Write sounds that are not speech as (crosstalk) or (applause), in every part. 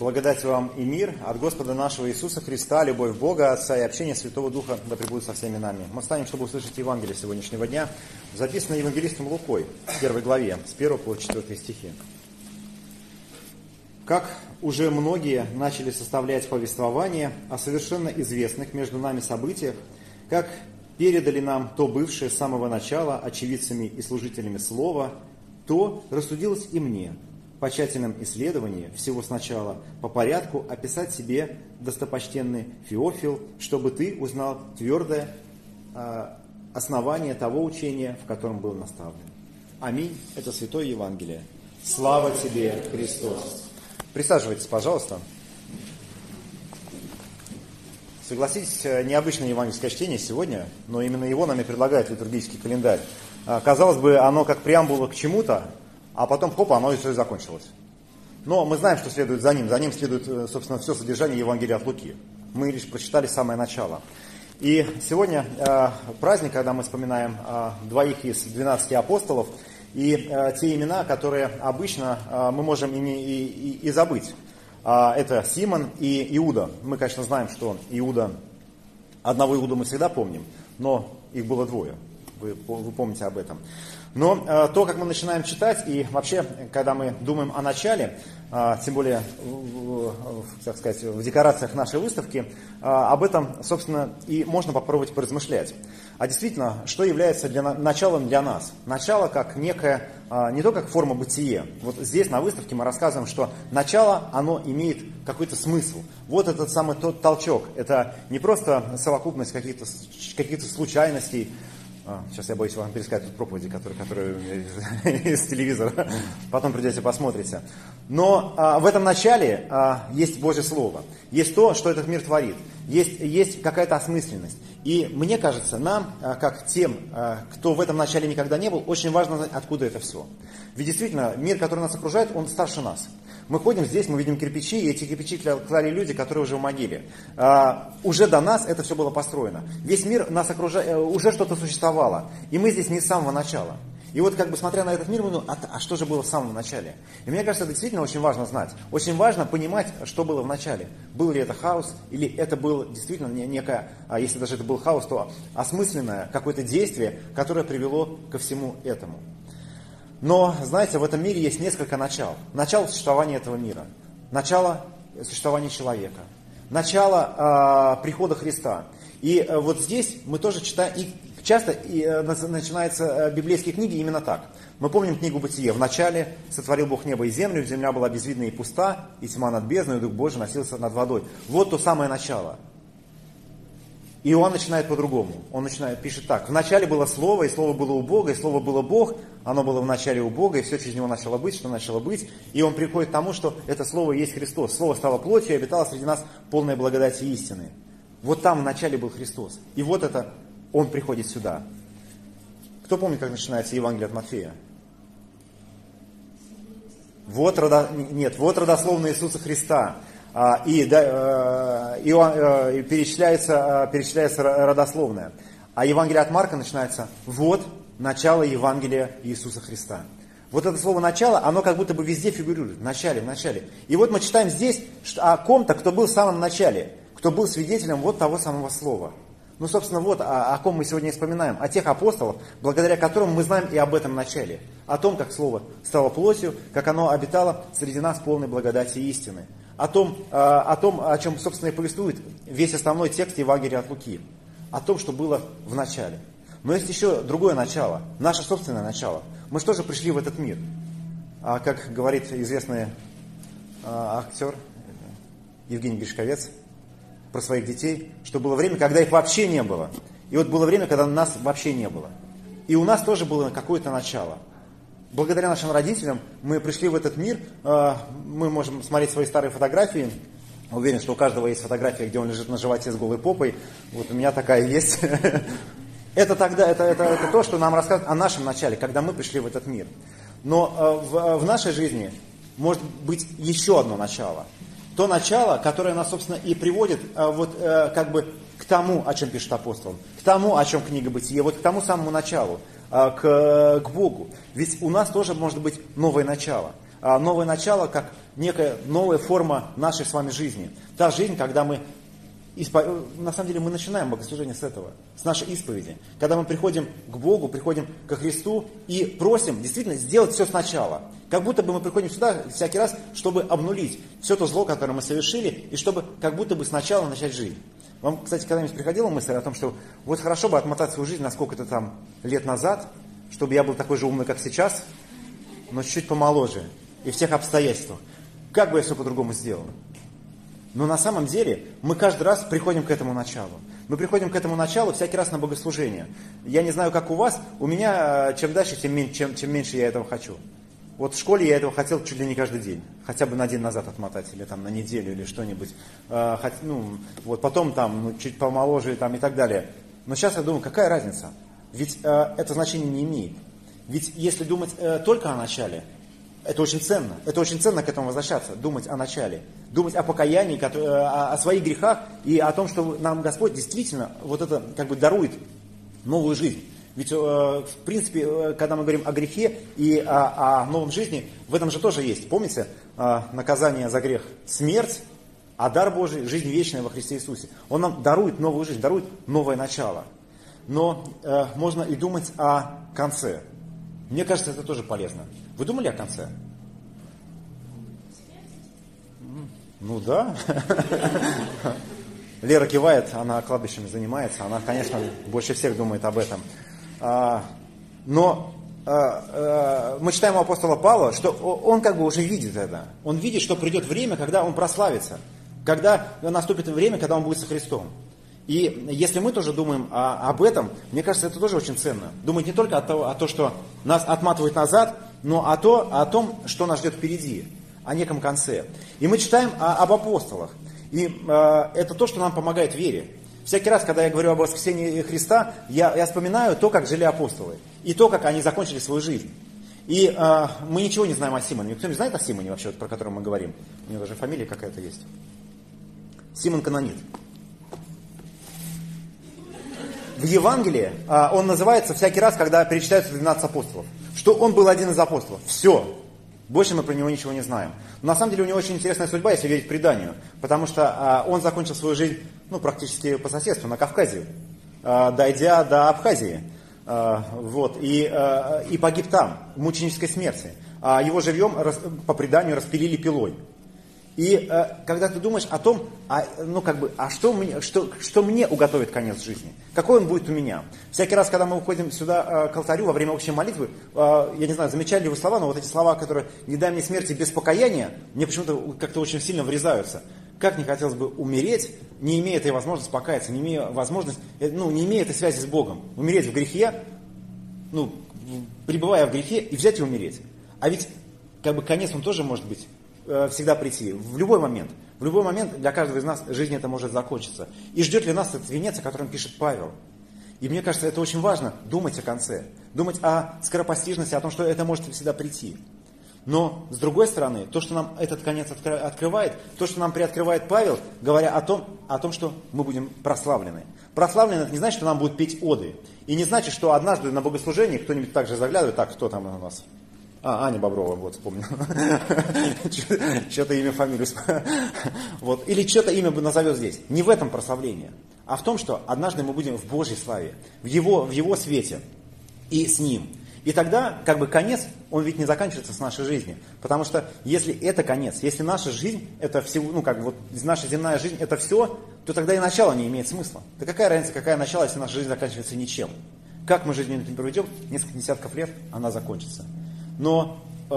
Благодать вам и мир от Господа нашего Иисуса Христа, любовь Бога, Отца и общение Святого Духа да пребудет со всеми нами. Мы станем, чтобы услышать Евангелие сегодняшнего дня, записанное Евангелистом Лукой в первой главе, с 1 по 4 стихи. Как уже многие начали составлять повествование о совершенно известных между нами событиях, как передали нам то бывшее с самого начала очевидцами и служителями слова, то рассудилось и мне – по тщательном исследовании всего сначала по порядку описать себе, достопочтенный Феофил, чтобы ты узнал твердое э, основание того учения, в котором был наставлен. Аминь. Это Святое Евангелие. Слава тебе, Христос. Присаживайтесь, пожалуйста. Согласитесь, э, необычное евангельское чтение сегодня, но именно его нам и предлагает литургический календарь. А, казалось бы, оно как преамбула к чему-то, а потом, хоп, оно и все закончилось. Но мы знаем, что следует за ним. За ним следует, э, собственно, все содержание Евангелия от Луки. Мы лишь прочитали самое начало. И сегодня э, праздник, когда мы вспоминаем э, двоих из 12 апостолов, и э, те имена, которые обычно э, мы можем и, не, и, и, и забыть. Э, это Симон и Иуда. Мы, конечно, знаем, что Иуда, одного Иуду мы всегда помним, но их было двое. Вы, вы помните об этом. Но э, то, как мы начинаем читать, и вообще, когда мы думаем о начале, э, тем более, в, так сказать, в декорациях нашей выставки, э, об этом, собственно, и можно попробовать поразмышлять. А действительно, что является для, началом для нас? Начало как некая, э, не только как форма бытия. Вот здесь на выставке мы рассказываем, что начало, оно имеет какой-то смысл. Вот этот самый тот толчок. Это не просто совокупность каких-то каких случайностей, а, сейчас я боюсь вам пересказать тут проповеди, которые, которые (laughs) из телевизора. Потом придете, посмотрите. Но а, в этом начале а, есть Божье Слово. Есть то, что этот мир творит. Есть, есть какая-то осмысленность. И мне кажется, нам, а, как тем, а, кто в этом начале никогда не был, очень важно знать, откуда это все. Ведь действительно, мир, который нас окружает, он старше нас. Мы ходим здесь, мы видим кирпичи, и эти кирпичи клали люди, которые уже в могиле. А, уже до нас это все было построено. Весь мир нас окружает, э, уже что-то существовало. И мы здесь не с самого начала. И вот как бы смотря на этот мир, мы думаем, а, а что же было в самом начале? И мне кажется, это действительно очень важно знать. Очень важно понимать, что было в начале. Был ли это хаос, или это было действительно некое, а если даже это был хаос, то осмысленное какое-то действие, которое привело ко всему этому. Но, знаете, в этом мире есть несколько начал. Начало существования этого мира, начало существования человека, начало э, прихода Христа. И э, вот здесь мы тоже читаем, и часто и, э, начинаются э, библейские книги именно так. Мы помним книгу Бытие. В начале сотворил Бог небо и землю, земля была безвидна и пуста, и тьма над бездной, и Дух Божий носился над водой. Вот то самое начало – и Иоанн начинает по-другому. Он начинает, пишет так. В начале было Слово, и Слово было у Бога, и Слово было Бог. Оно было в начале у Бога, и все через него начало быть, что начало быть. И он приходит к тому, что это Слово есть Христос. Слово стало плотью и обитало среди нас полной благодати истины. Вот там в начале был Христос. И вот это он приходит сюда. Кто помнит, как начинается Евангелие от Матфея? Вот, родо... Нет, вот родословная Иисуса Христа. А, и, да, э, и, э, и перечисляется, э, перечисляется родословное. А Евангелие от Марка начинается «Вот начало Евангелия Иисуса Христа». Вот это слово «начало», оно как будто бы везде фигурирует, в начале, в начале. И вот мы читаем здесь о ком-то, кто был в самом начале, кто был свидетелем вот того самого слова. Ну, собственно, вот о, о ком мы сегодня вспоминаем, о тех апостолах, благодаря которым мы знаем и об этом начале, о том, как Слово стало плотью, как оно обитало среди нас полной благодати и истины о том, э, о том, о чем, собственно, и повествует весь основной текст Евангелия от Луки. О том, что было в начале. Но есть еще другое начало, наше собственное начало. Мы же пришли в этот мир? А, как говорит известный а, актер Евгений Гришковец про своих детей, что было время, когда их вообще не было. И вот было время, когда нас вообще не было. И у нас тоже было какое-то начало – благодаря нашим родителям мы пришли в этот мир, э, мы можем смотреть свои старые фотографии, Уверен, что у каждого есть фотография, где он лежит на животе с голой попой. Вот у меня такая есть. (laughs) Это тогда, это, это, это то, что нам рассказывает о нашем начале, когда мы пришли в этот мир. Но э, в, в нашей жизни может быть еще одно начало. То начало, которое нас, собственно, и приводит э, вот как бы к тому, о чем пишет апостол, к тому, о чем книга Бытие, вот к тому самому началу. А, к, к Богу. Ведь у нас тоже может быть новое начало. а, новое начало как некая новая форма нашей с вами жизни. Та жизнь, когда мы на самом деле мы начинаем богослужение с этого, с нашей исповеди. Когда мы приходим к Богу, приходим ко Христу и просим действительно сделать все сначала. Как будто бы мы приходим сюда всякий раз, чтобы обнулить все то зло, которое мы совершили, и чтобы как будто бы сначала начать жить. Вам, кстати, когда-нибудь приходила мысль о том, что вот хорошо бы отмотать свою жизнь на сколько-то там лет назад, чтобы я был такой же умный, как сейчас, но чуть-чуть помоложе и в всех обстоятельствах. Как бы я все по-другому сделал? Но на самом деле мы каждый раз приходим к этому началу. Мы приходим к этому началу всякий раз на богослужение. Я не знаю, как у вас, у меня э, чем дальше, тем, чем, чем меньше я этого хочу. Вот в школе я этого хотел чуть ли не каждый день. Хотя бы на день назад отмотать, или там на неделю, или что-нибудь. Э, ну, вот потом там ну, чуть помоложе там, и так далее. Но сейчас я думаю, какая разница? Ведь э, это значение не имеет. Ведь если думать э, только о начале, это очень ценно. Это очень ценно к этому возвращаться, думать о начале. Думать о покаянии, э, о своих грехах и о том, что нам Господь действительно вот это как бы дарует новую жизнь. Ведь, э, в принципе, э, когда мы говорим о грехе и о, о новом жизни, в этом же тоже есть. Помните, наказание за грех – смерть, а дар Божий – жизнь вечная во Христе Иисусе. Он нам дарует новую жизнь, дарует новое начало. Но можно и думать о конце. Мне кажется, это тоже полезно. Вы думали о конце? Ну да. (laughs) Лера кивает, она кладбищами занимается, она, конечно, больше всех думает об этом. А, но а, а, мы читаем у апостола Павла, что он как бы уже видит это. Он видит, что придет время, когда он прославится. Когда наступит время, когда он будет со Христом. И если мы тоже думаем о, об этом, мне кажется, это тоже очень ценно. Думать не только о, том, о том, что нас отматывает назад, но о, то, о том, что нас ждет впереди, о неком конце. И мы читаем о, об апостолах. И э, это то, что нам помогает вере. Всякий раз, когда я говорю об воскресении Христа, я, я вспоминаю то, как жили апостолы. И то, как они закончили свою жизнь. И э, мы ничего не знаем о Симоне. Никто не знает о Симоне вообще, про которого мы говорим? У него даже фамилия какая-то есть. Симон Канонит в Евангелии а, он называется всякий раз, когда перечитаются 12 апостолов, что он был один из апостолов. Все. Больше мы про него ничего не знаем. Но на самом деле у него очень интересная судьба, если верить преданию. Потому что а, он закончил свою жизнь ну, практически по соседству, на Кавказе, а, дойдя до Абхазии. Вот, и, и погиб там, в мученической смерти. Его живьем по преданию распилили пилой. И э, когда ты думаешь о том, а, ну как бы, а что мне, что, что мне уготовит конец жизни, какой он будет у меня. Всякий раз, когда мы уходим сюда э, к алтарю во время общей молитвы, э, я не знаю, замечали ли вы слова, но вот эти слова, которые «не дай мне смерти без покаяния», мне почему-то как-то очень сильно врезаются. Как не хотелось бы умереть, не имея этой возможности покаяться, не имея возможности, э, ну, не имея этой связи с Богом. Умереть в грехе, ну, пребывая в грехе, и взять и умереть. А ведь, как бы, конец он тоже может быть Э, всегда прийти, в любой момент. В любой момент для каждого из нас жизнь это может закончиться. И ждет ли нас этот венец, о котором пишет Павел? И мне кажется, это очень важно, думать о конце, думать о скоропостижности, о том, что это может всегда прийти. Но, с другой стороны, то, что нам этот конец открывает, то, что нам приоткрывает Павел, говоря о том, о том, что мы будем прославлены. Прославлены, это не значит, что нам будут петь оды. И не значит, что однажды на богослужении кто-нибудь также заглядывает, так, кто там у нас? А, Аня Боброва, вот вспомнил. (laughs) Что-то имя, фамилию. (laughs) Вот. Или что-то имя бы назовет здесь. Не в этом прославление, а в том, что однажды мы будем в Божьей славе, в Его, в его свете и с Ним. И тогда, как бы, конец, он ведь не заканчивается с нашей жизни. Потому что если это конец, если наша жизнь, это всего, ну, как бы, вот, наша земная жизнь, это все, то тогда и начало не имеет смысла. Да какая разница, какая начало, если наша жизнь заканчивается ничем? Как мы жизнь не проведем, несколько десятков лет, она закончится. Но э,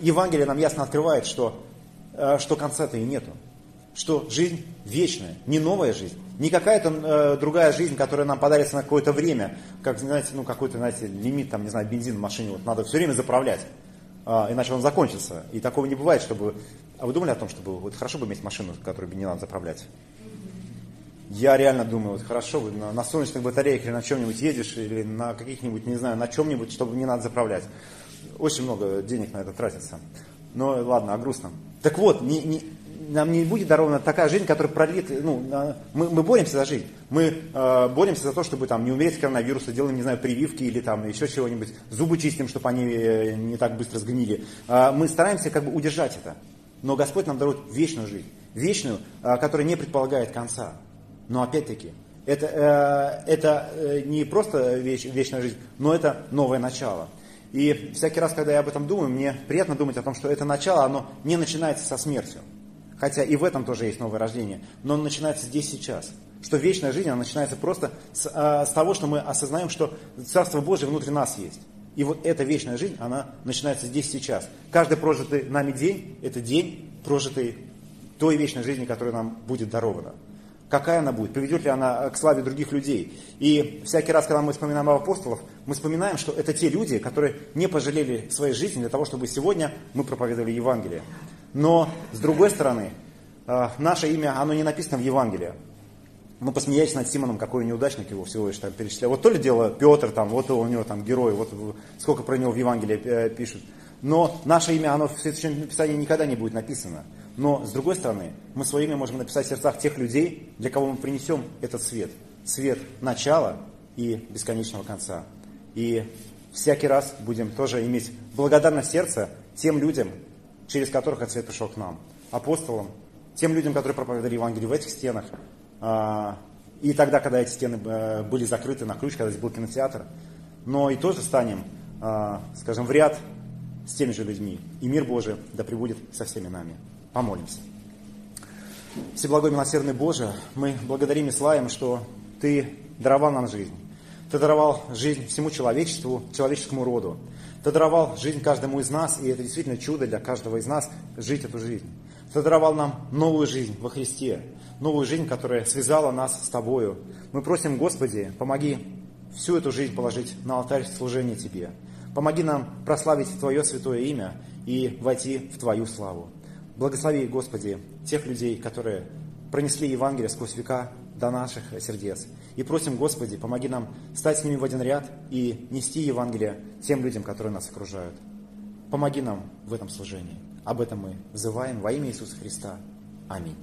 Евангелие нам ясно открывает, что, э, что конца-то и нету. Что жизнь вечная, не новая жизнь, не какая-то э, другая жизнь, которая нам подарится на какое-то время, как, знаете, ну, какой-то, знаете, лимит, там, не знаю, бензин в машине, вот надо все время заправлять, э, иначе он закончится. И такого не бывает, чтобы... А вы думали о том, чтобы вот хорошо бы иметь машину, которую не надо заправлять? Я реально думаю, вот хорошо бы на, на солнечных батареях или на чем-нибудь едешь, или на каких-нибудь, не знаю, на чем-нибудь, чтобы не надо заправлять. Очень много денег на это тратится. Но ладно, о грустном. Так вот, не, не, нам не будет дарована такая жизнь, которая пролит, ну, мы, мы боремся за жизнь, мы э, боремся за то, чтобы там не умереть от коронавируса, делаем, не знаю, прививки или там еще чего-нибудь, зубы чистим, чтобы они э, не так быстро сгнили. Э, мы стараемся как бы удержать это. Но Господь нам дарует вечную жизнь, вечную, э, которая не предполагает конца. Но опять-таки, это, э, это э, не просто веч, вечная жизнь, но это новое начало. И всякий раз, когда я об этом думаю, мне приятно думать о том, что это начало, оно не начинается со смертью. Хотя и в этом тоже есть новое рождение. Но оно начинается здесь сейчас. Что вечная жизнь, она начинается просто с, а, с того, что мы осознаем, что Царство Божие внутри нас есть. И вот эта вечная жизнь, она начинается здесь сейчас. Каждый прожитый нами день, это день, прожитый той вечной жизни, которая нам будет дарована какая она будет, приведет ли она к славе других людей. И всякий раз, когда мы вспоминаем об апостолов, мы вспоминаем, что это те люди, которые не пожалели своей жизни для того, чтобы сегодня мы проповедовали Евангелие. Но, с другой стороны, э, наше имя, оно не написано в Евангелии. Мы посмеялись над Симоном, какой неудачник его всего лишь там перечислял. Вот то ли дело Петр, там, вот у него там герой, вот сколько про него в Евангелии э, пишут. Но наше имя, оно в Священном Писании никогда не будет написано. Но, с другой стороны, мы свое имя можем написать в сердцах тех людей, для кого мы принесем этот свет. Свет начала и бесконечного конца. И всякий раз будем тоже иметь благодарность сердца тем людям, через которых этот свет пришел к нам. Апостолам, тем людям, которые проповедовали Евангелие в этих стенах. А, и тогда, когда эти стены э, были закрыты на ключ, когда здесь был кинотеатр. Но и тоже станем, а, скажем, в ряд с теми же людьми. И мир Божий да пребудет со всеми нами. Помолимся. Всеблагой милосердный Боже, мы благодарим и славим, что Ты даровал нам жизнь. Ты даровал жизнь всему человечеству, человеческому роду. Ты даровал жизнь каждому из нас, и это действительно чудо для каждого из нас жить эту жизнь. Ты даровал нам новую жизнь во Христе, новую жизнь, которая связала нас с Тобою. Мы просим, Господи, помоги всю эту жизнь положить на алтарь служения Тебе. Помоги нам прославить Твое святое имя и войти в Твою славу. Благослови, Господи, тех людей, которые пронесли Евангелие сквозь века до наших сердец. И просим, Господи, помоги нам стать с ними в один ряд и нести Евангелие тем людям, которые нас окружают. Помоги нам в этом служении. Об этом мы взываем во имя Иисуса Христа. Аминь.